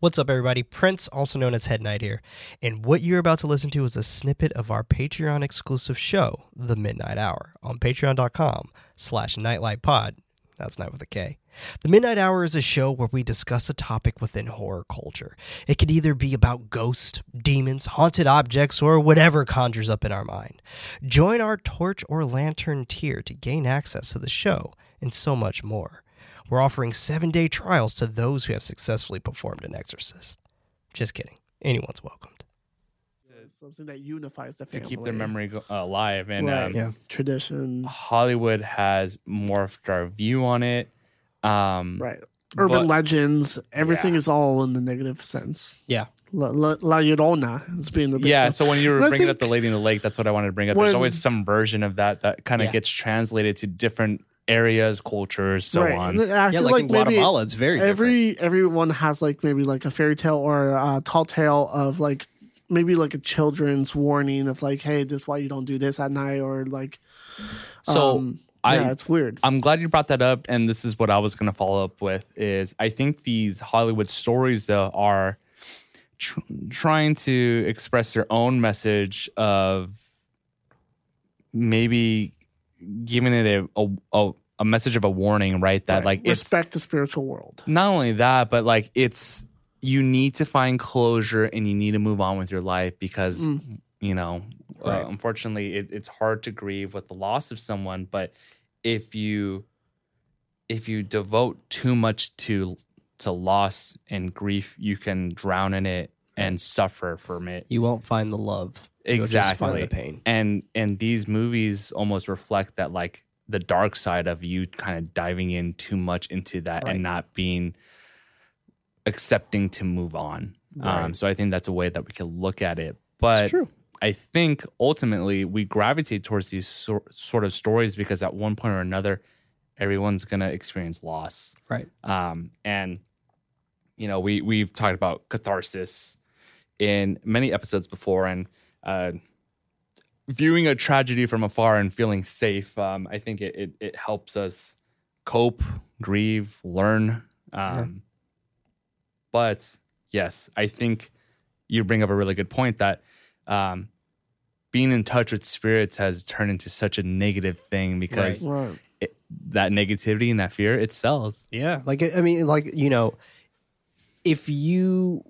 What's up, everybody? Prince, also known as Head Knight here. And what you're about to listen to is a snippet of our Patreon exclusive show, The MidKnight Hour, on patreon.com slash knightlightpod. That's night with a K. The MidKnight Hour is a show where we discuss a topic within horror culture. It could either be about ghosts, demons, haunted objects, or whatever conjures up in our mind. Join our torch or lantern tier to gain access to the show and so much more. We're offering seven day trials to those who have successfully performed an exorcist. Just kidding. Anyone's welcomed. something that unifies the family. to keep their memory uh, alive. And Right. um, Yeah. tradition, Hollywood has morphed our view on it. Um, right? Urban but- legends, everything Yeah. is all in the negative sense. Yeah. La, La, La Llorona is being the big Yeah, stuff. so when you were bringing up the Lady in the Lake, that's what I wanted to bring up. when- There's always some version of that that kind of Yeah. gets translated to different areas, cultures, so right. on. Yeah, like, like, in maybe Guatemala, it's very different. every everyone has like maybe like a fairy tale or a tall tale of like maybe like a children's warning of like, hey, this is why you don't do this at night, or like. So um, I- yeah, it's weird. I'm glad you brought that up, and this is what I was going to follow up with. Is I think these Hollywood stories though are tr- trying to express their own message of maybe giving it a a, a, a message of a warning, right? That Right. like it's respect the spiritual world. not only that, but like it's you need to find closure and you need to move on with your life because you know, Right. uh, unfortunately, it, it's hard to grieve with the loss of someone. But if you if you devote too much to to loss and grief, you can drown in it and suffer from it. You won't find the love. You'll just find Exactly. the pain. And and these movies almost reflect that like the dark side of you kind of diving in too much into that Right. and not being accepting to move on. Um, so I think that's a way that we can look at it. But. I think ultimately we gravitate towards these sor- sort of stories because at one point or another, everyone's gonna experience loss. Right. Um, and you know, we we've talked about catharsis in many episodes before, and uh, viewing a tragedy from afar and feeling safe. Um, I think it, it it helps us cope, grieve, learn. Um, But yes, I think you bring up a really good point that um, being in touch with spirits has turned into such a negative thing because Right. it, that negativity and that fear it sells. Yeah, like I mean, like you know, if you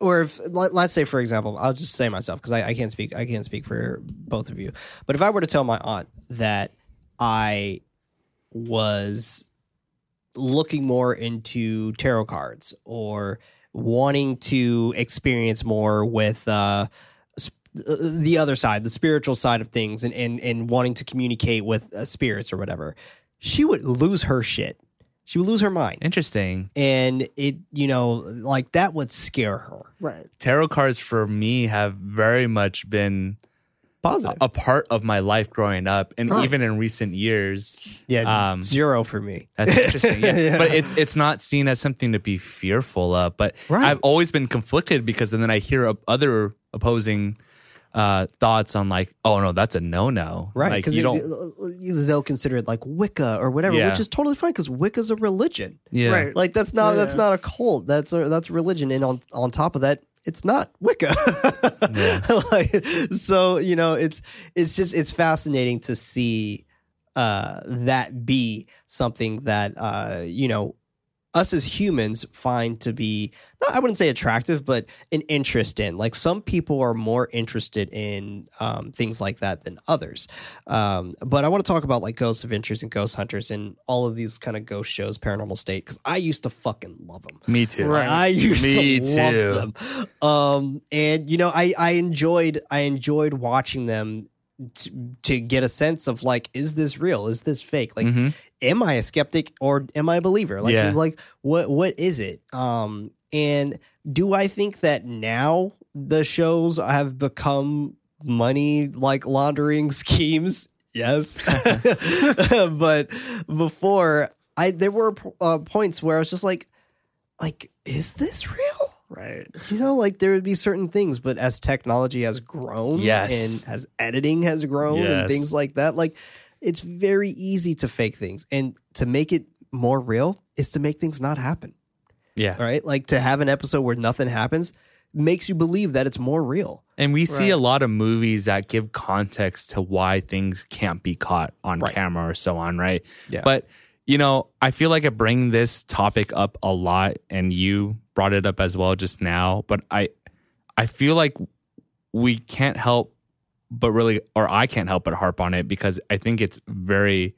or if let, let's say for example, I'll just say myself because I, I can't speak, I can't speak for both of you. But if I were to tell my aunt that I was looking more into tarot cards or wanting to experience more with uh uh, the other side the spiritual side of things and and, and wanting to communicate with uh, spirits or whatever she would lose her shit she would lose her mind Interesting. and it you know like that would scare her Right. Tarot cards for me have very much been positive a part of my life growing up, and Huh. even in recent years. yeah um, zero for me That's interesting. Yeah. Yeah. But it's it's not seen as something to be fearful of. But Right. I've always been conflicted because and then I hear other opposing uh, thoughts on like, oh no, that's a no no. right Like because you don't. they'll consider it like wicca or whatever Yeah. which is totally fine because wicca's a religion Yeah. Right. like that's not that's not a cult that's a, that's religion and on on top of that it's not wicca like, so you know it's it's just it's fascinating to see uh that be something that uh you know us as humans find to be not, I wouldn't say attractive, but an interest in. Like some people are more interested in um, things like that than others. Um, but I want to talk about like ghost adventures and Ghost Hunters and all of these kind of ghost shows, Paranormal State, because I used to fucking love them. Me too. Right. I used Me to love too. them. Um, and you know, I I enjoyed I enjoyed watching them to, to get a sense of like, is this real? Is this fake? Like, Mhm. am I a skeptic or am I a believer? Like, Yeah. like what what is it? Um, and do I think that now the shows have become money like laundering schemes? Yes, but before I there were uh, points where I was just like, like, is this real? Right. You know, like there would be certain things, but as technology has grown, Yes. and as editing has grown and things like that, like it's very easy to fake things, and to make it more real is to make things not happen. Yeah. right? Like to have an episode where nothing happens makes you believe that it's more real. And we see Right. a lot of movies that give context to why things can't be caught on Right. camera or so on, right? Yeah. But you know, I feel like I bring this topic up a lot, and you brought it up as well just now. But I, I feel like we can't help but really, or I can't help but harp on it because I think it's very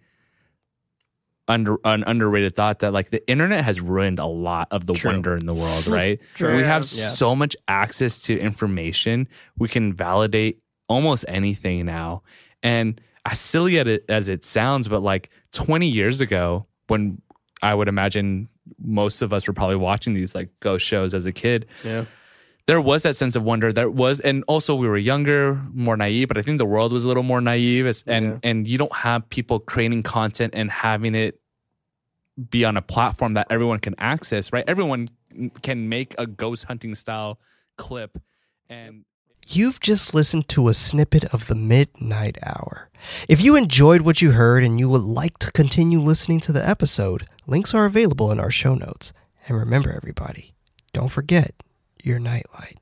under an underrated thought that like the internet has ruined a lot of the True. wonder in the world, right? True. We have Yes. so much access to information. We can validate almost anything now. And as silly as it sounds, but like 20 years ago, when I would imagine most of us were probably watching these like ghost shows as a kid, Yeah. there was that sense of wonder there was and also we were younger more naive but i think the world was a little more naive and Yeah. and you don't have people creating content and having it be on a platform that everyone can access right everyone can make a ghost hunting style clip and You've just listened to a snippet of the MidKnight Hour. If you enjoyed what you heard and you would like to continue listening to the episode, links are available in our show notes. And remember, everybody, don't forget your nightlight.